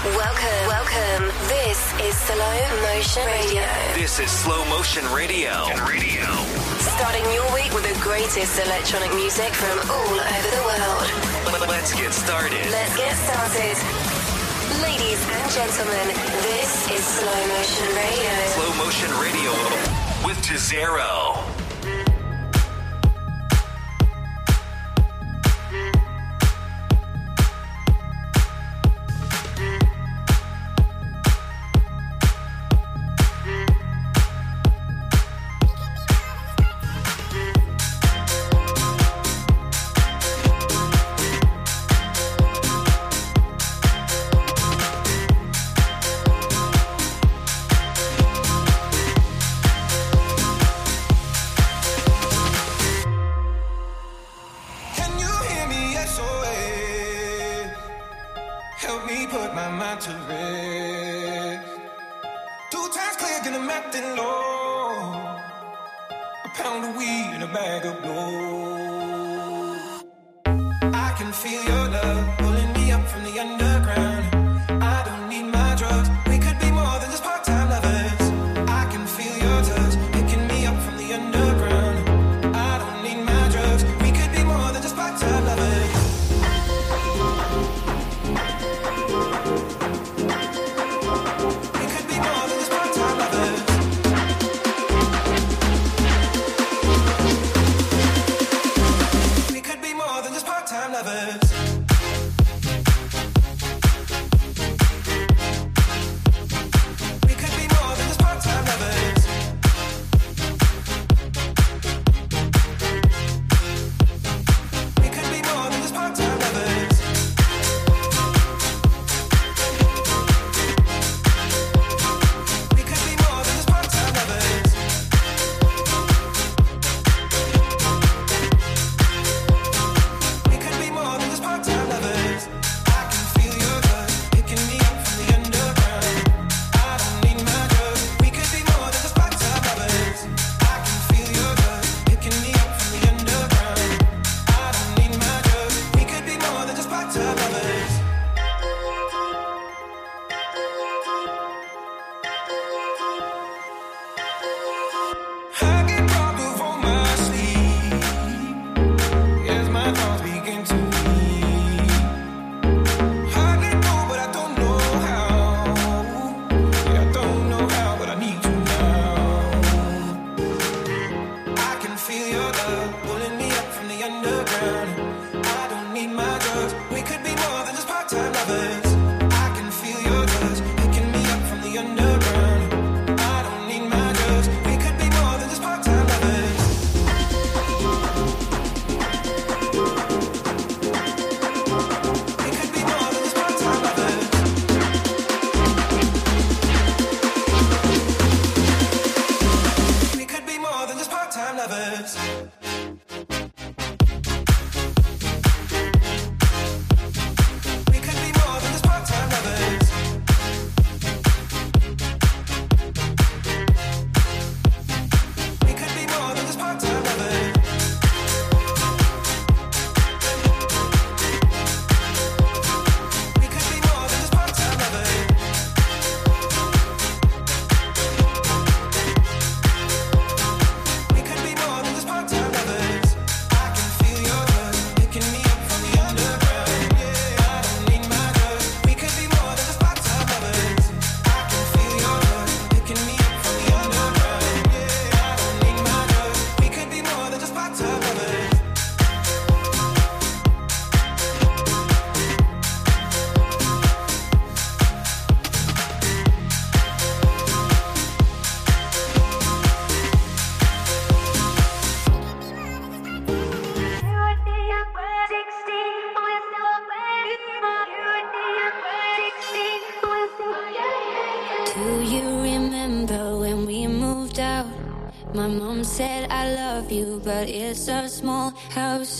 Welcome, welcome. This is Slow Motion Radio. This is Slow Motion Radio. Radio. Starting your week with the greatest electronic music from all over the world. Let's get started. Let's get started. Ladies and gentlemen, this is Slow Motion Radio. Slow Motion Radio with Jazero. taking a Mactin, no. A pound of weed and a bag of blow. I can feel your love.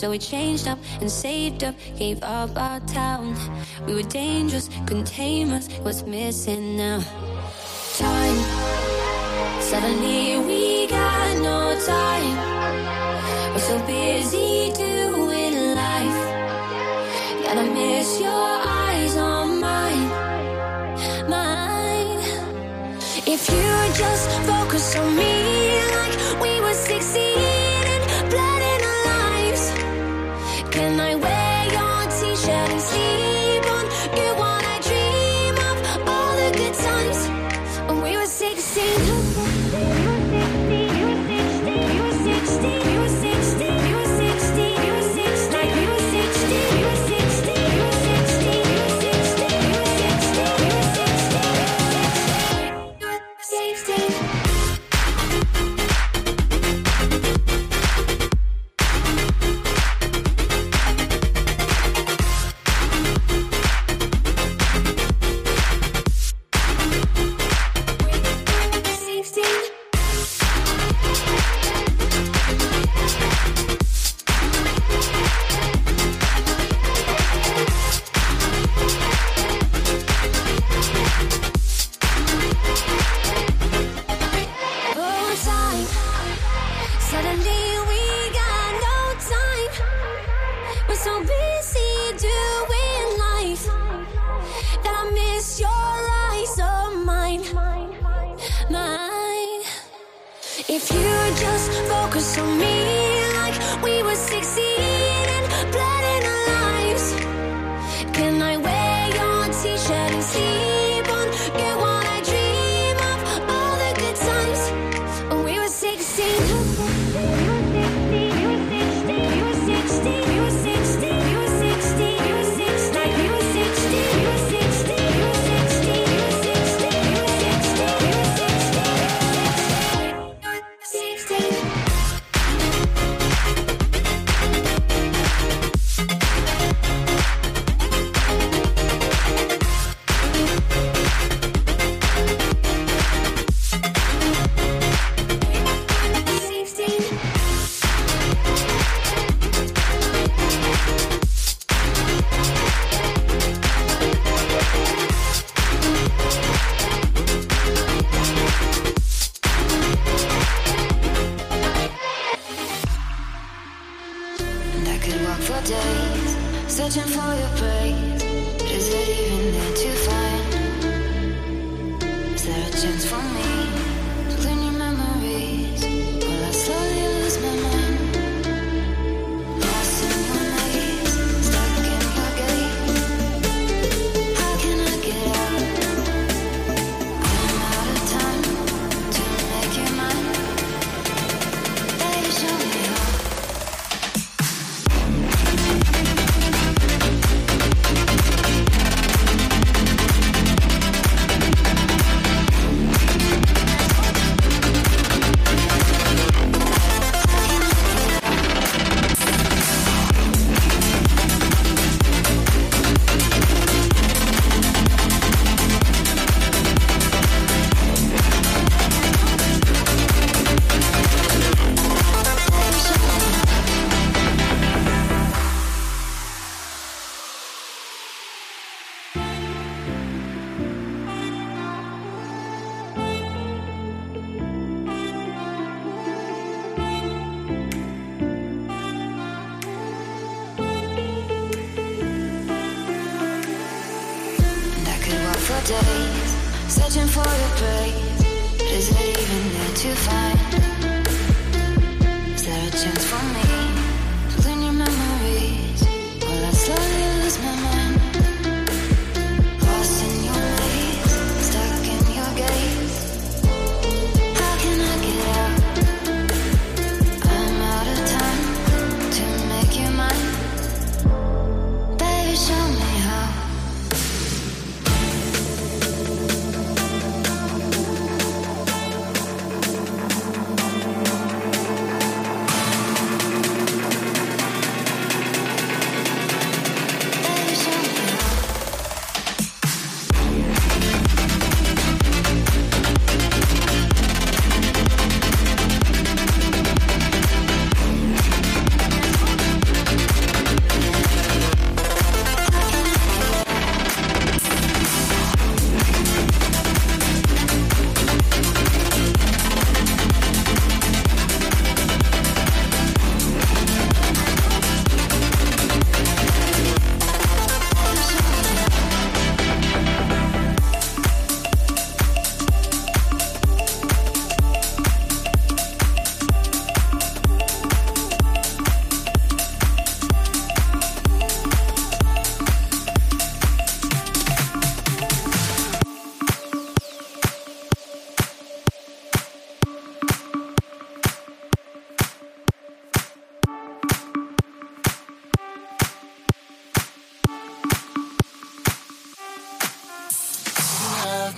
So we changed up and saved up, gave up our town. We were dangerous, couldn't tame us. What's missing now? Time. Suddenly we got no time. We're so busy doing life. Gotta miss your eyes on mine, mine. If you just focus on me. If you just focus on me like we were 16 and days, searching for your praise. Is it even there to find? Is there a chance for me? to find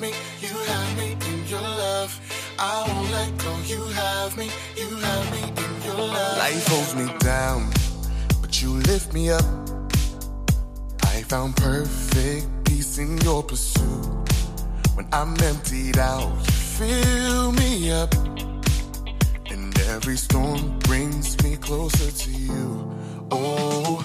me, you have me in your love. I won't let go, you have me, you have me in your love. Life holds me down, but you lift me up. I found perfect peace in your pursuit. When I'm emptied out, you fill me up. And every storm brings me closer to you. Oh.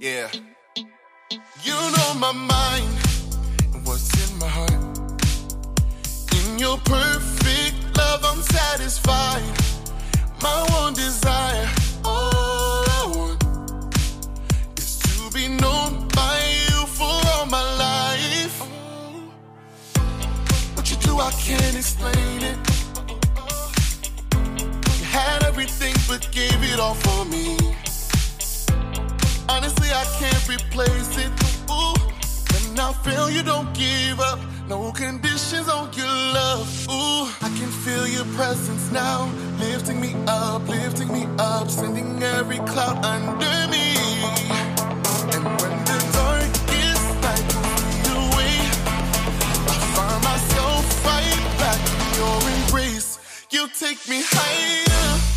Yeah. You know my mind and what's in my heart. In your perfect love, I'm satisfied. My one desire, all I want, is to be known by you for all my life. What you do, I can't explain it. You had everything, but gave it all for me. Honestly, I can't replace it. Ooh, when I feel you don't give up, no conditions on your love. Ooh, I can feel your presence now, lifting me up, lifting me up, sending every cloud under me. And when the darkest night pulls me away, I find myself right back in your embrace. You take me higher.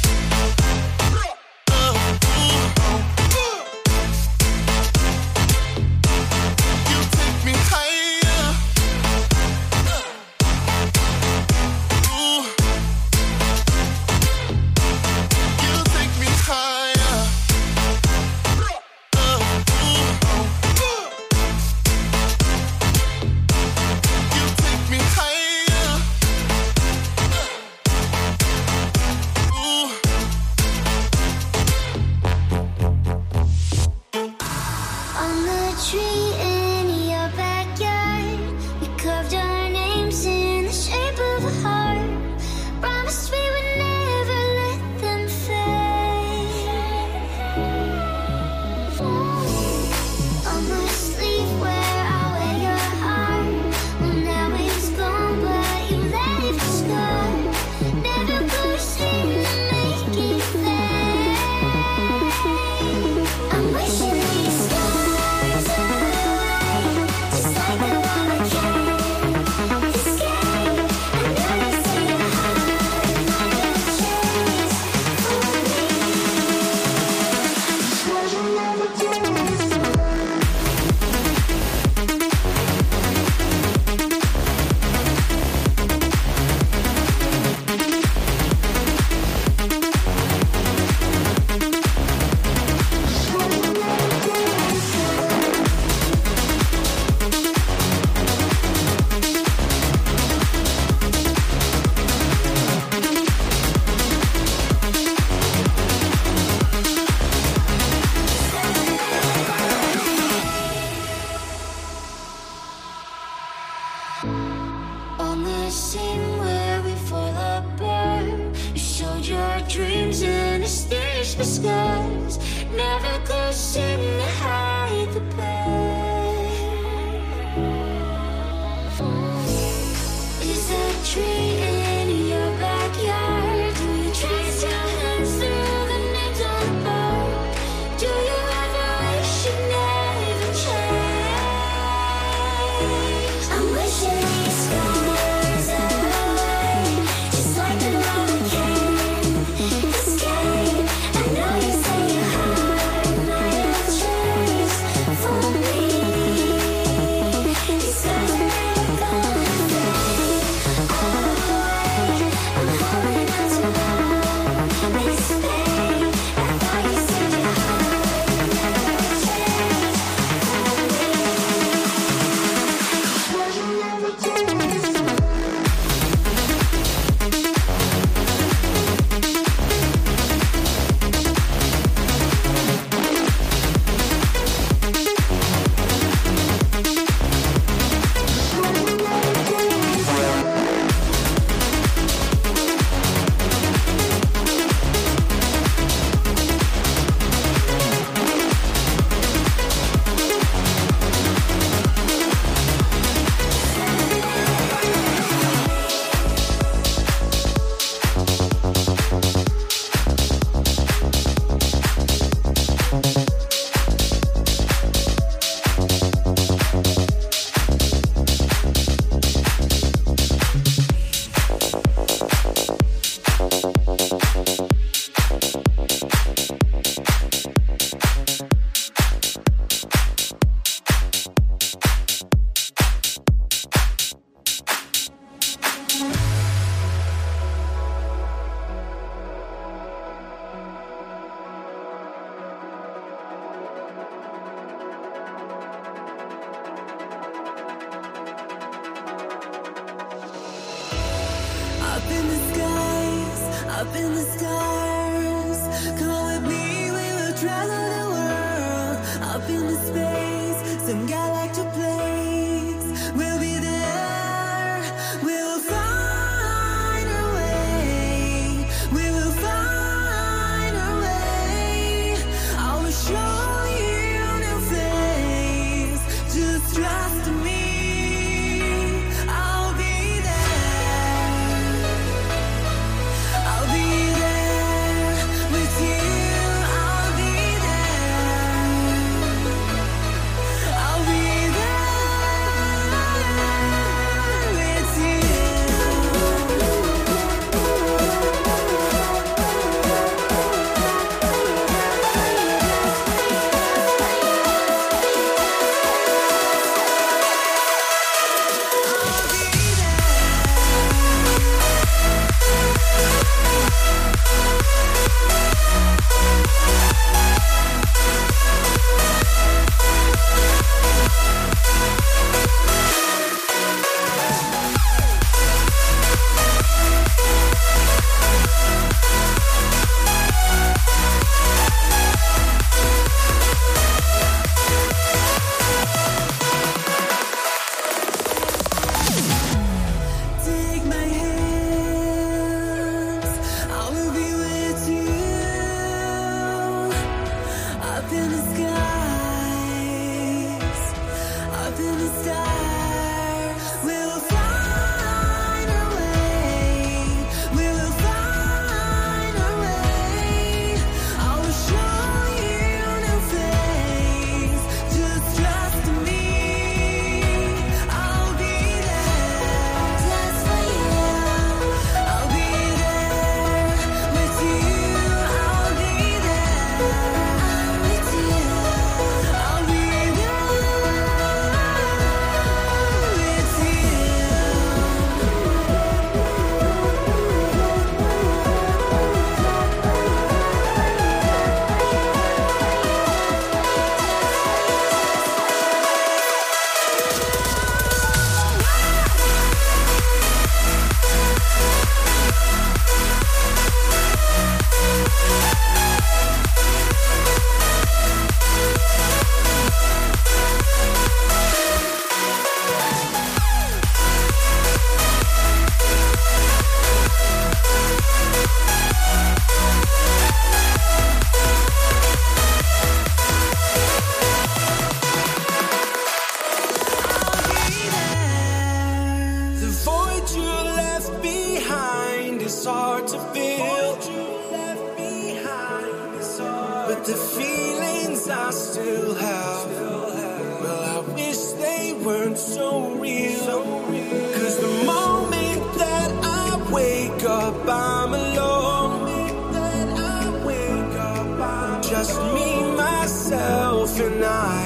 just me, myself, and I,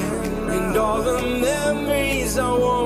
and all the memories I want.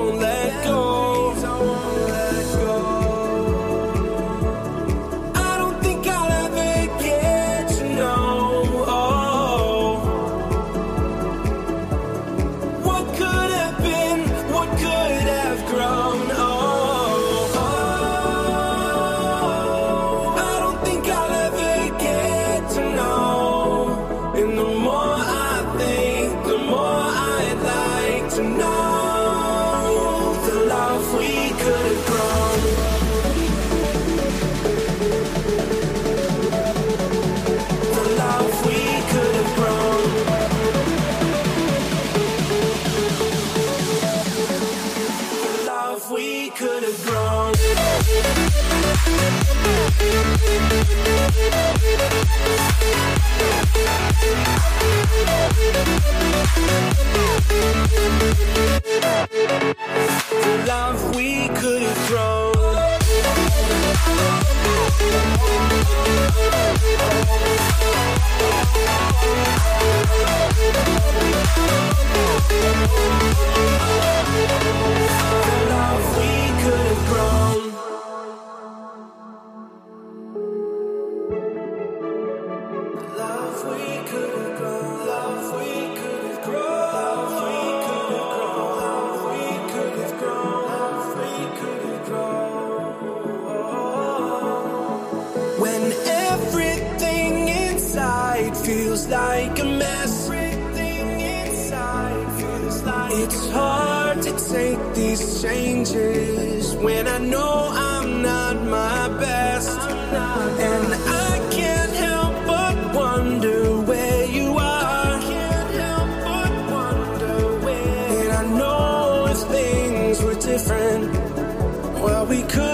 We're different. Well, we could.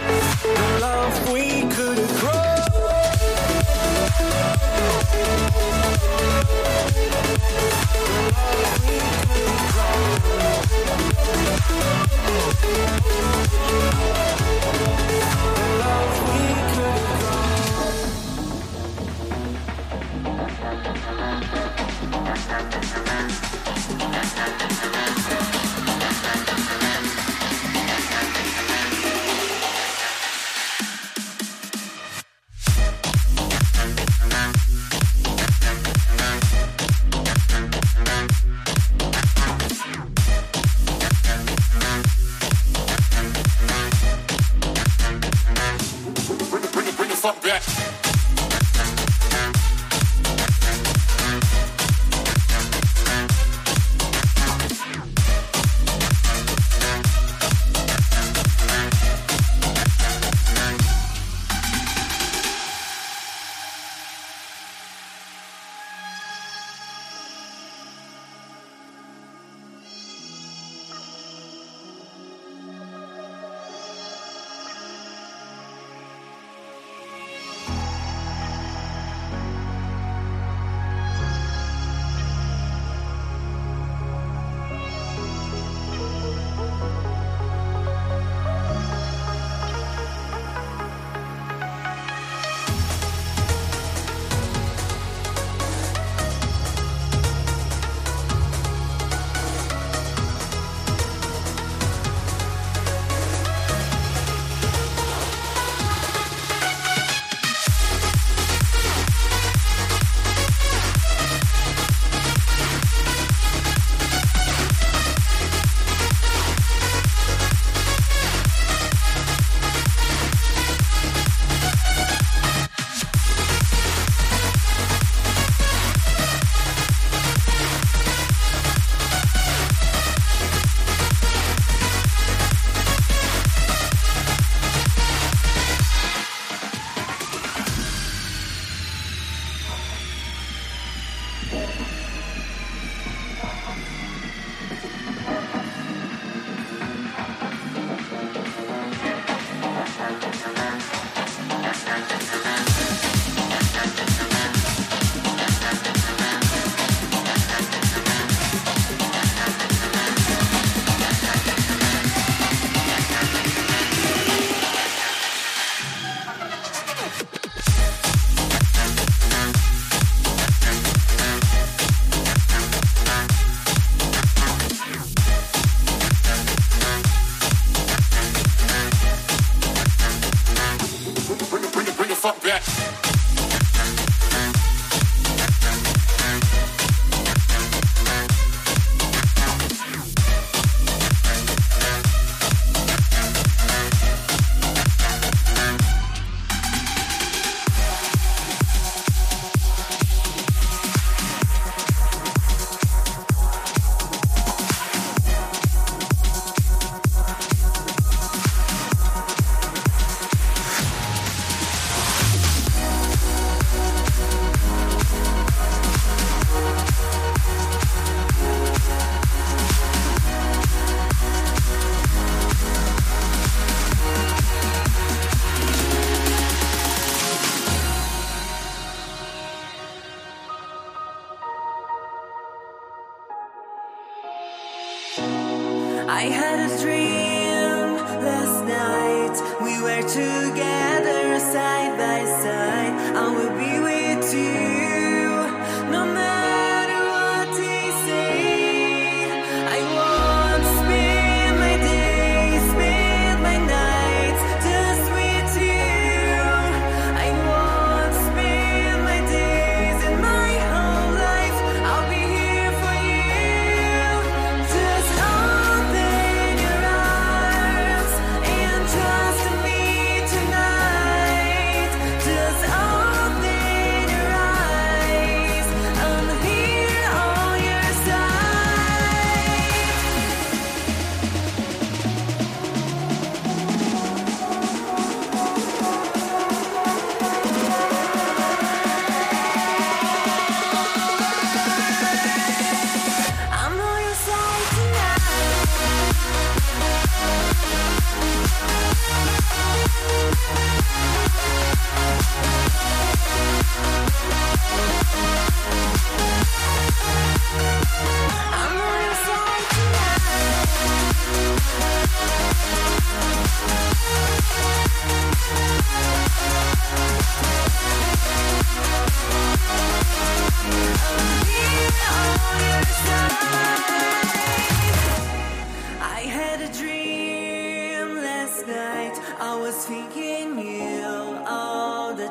The love we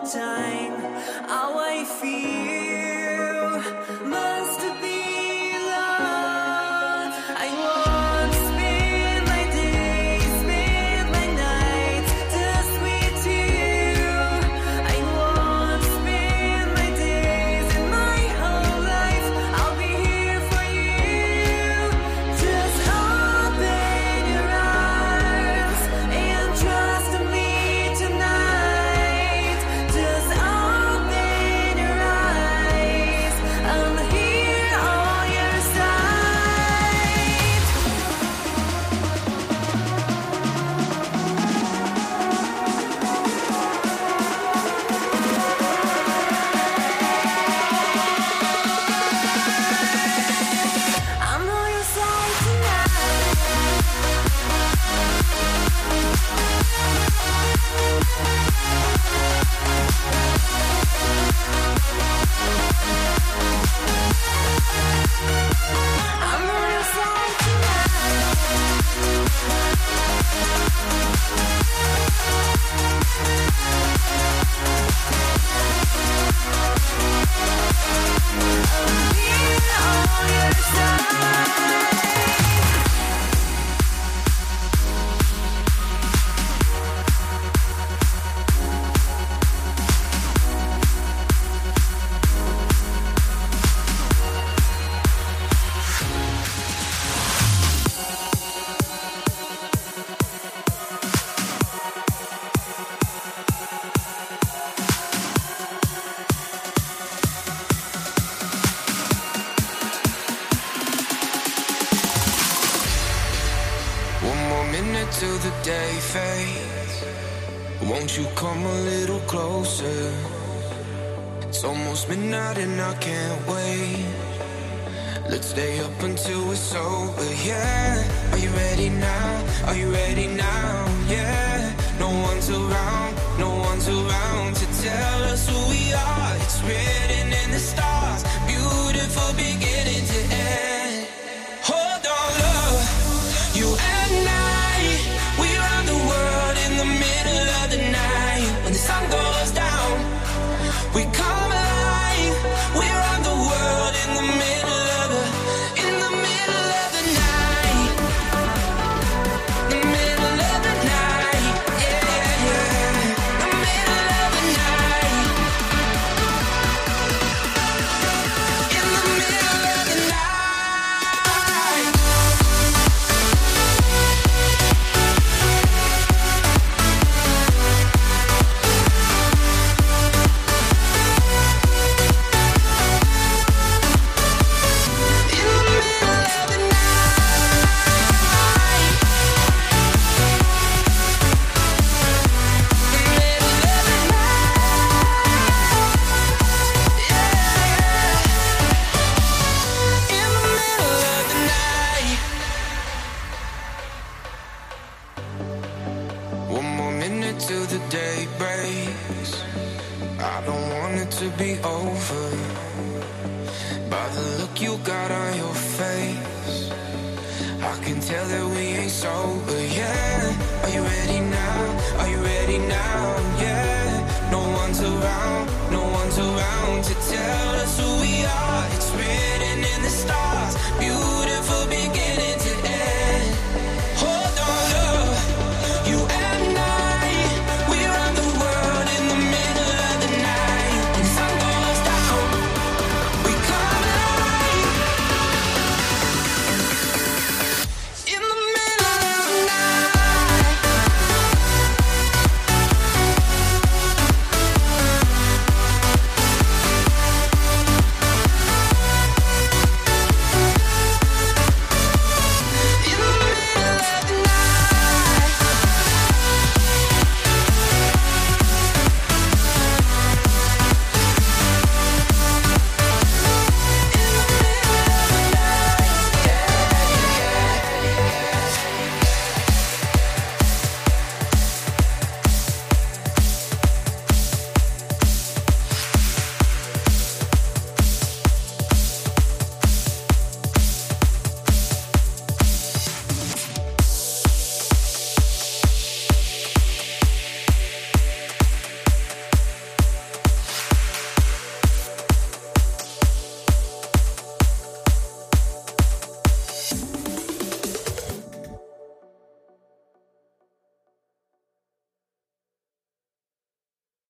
time. How I feel must. Let's stay up until we're sober, yeah. Are you ready now? Are you ready now? Yeah. No one's around, no one's around to tell us who we are. It's written in the stars, beautiful beginning to end.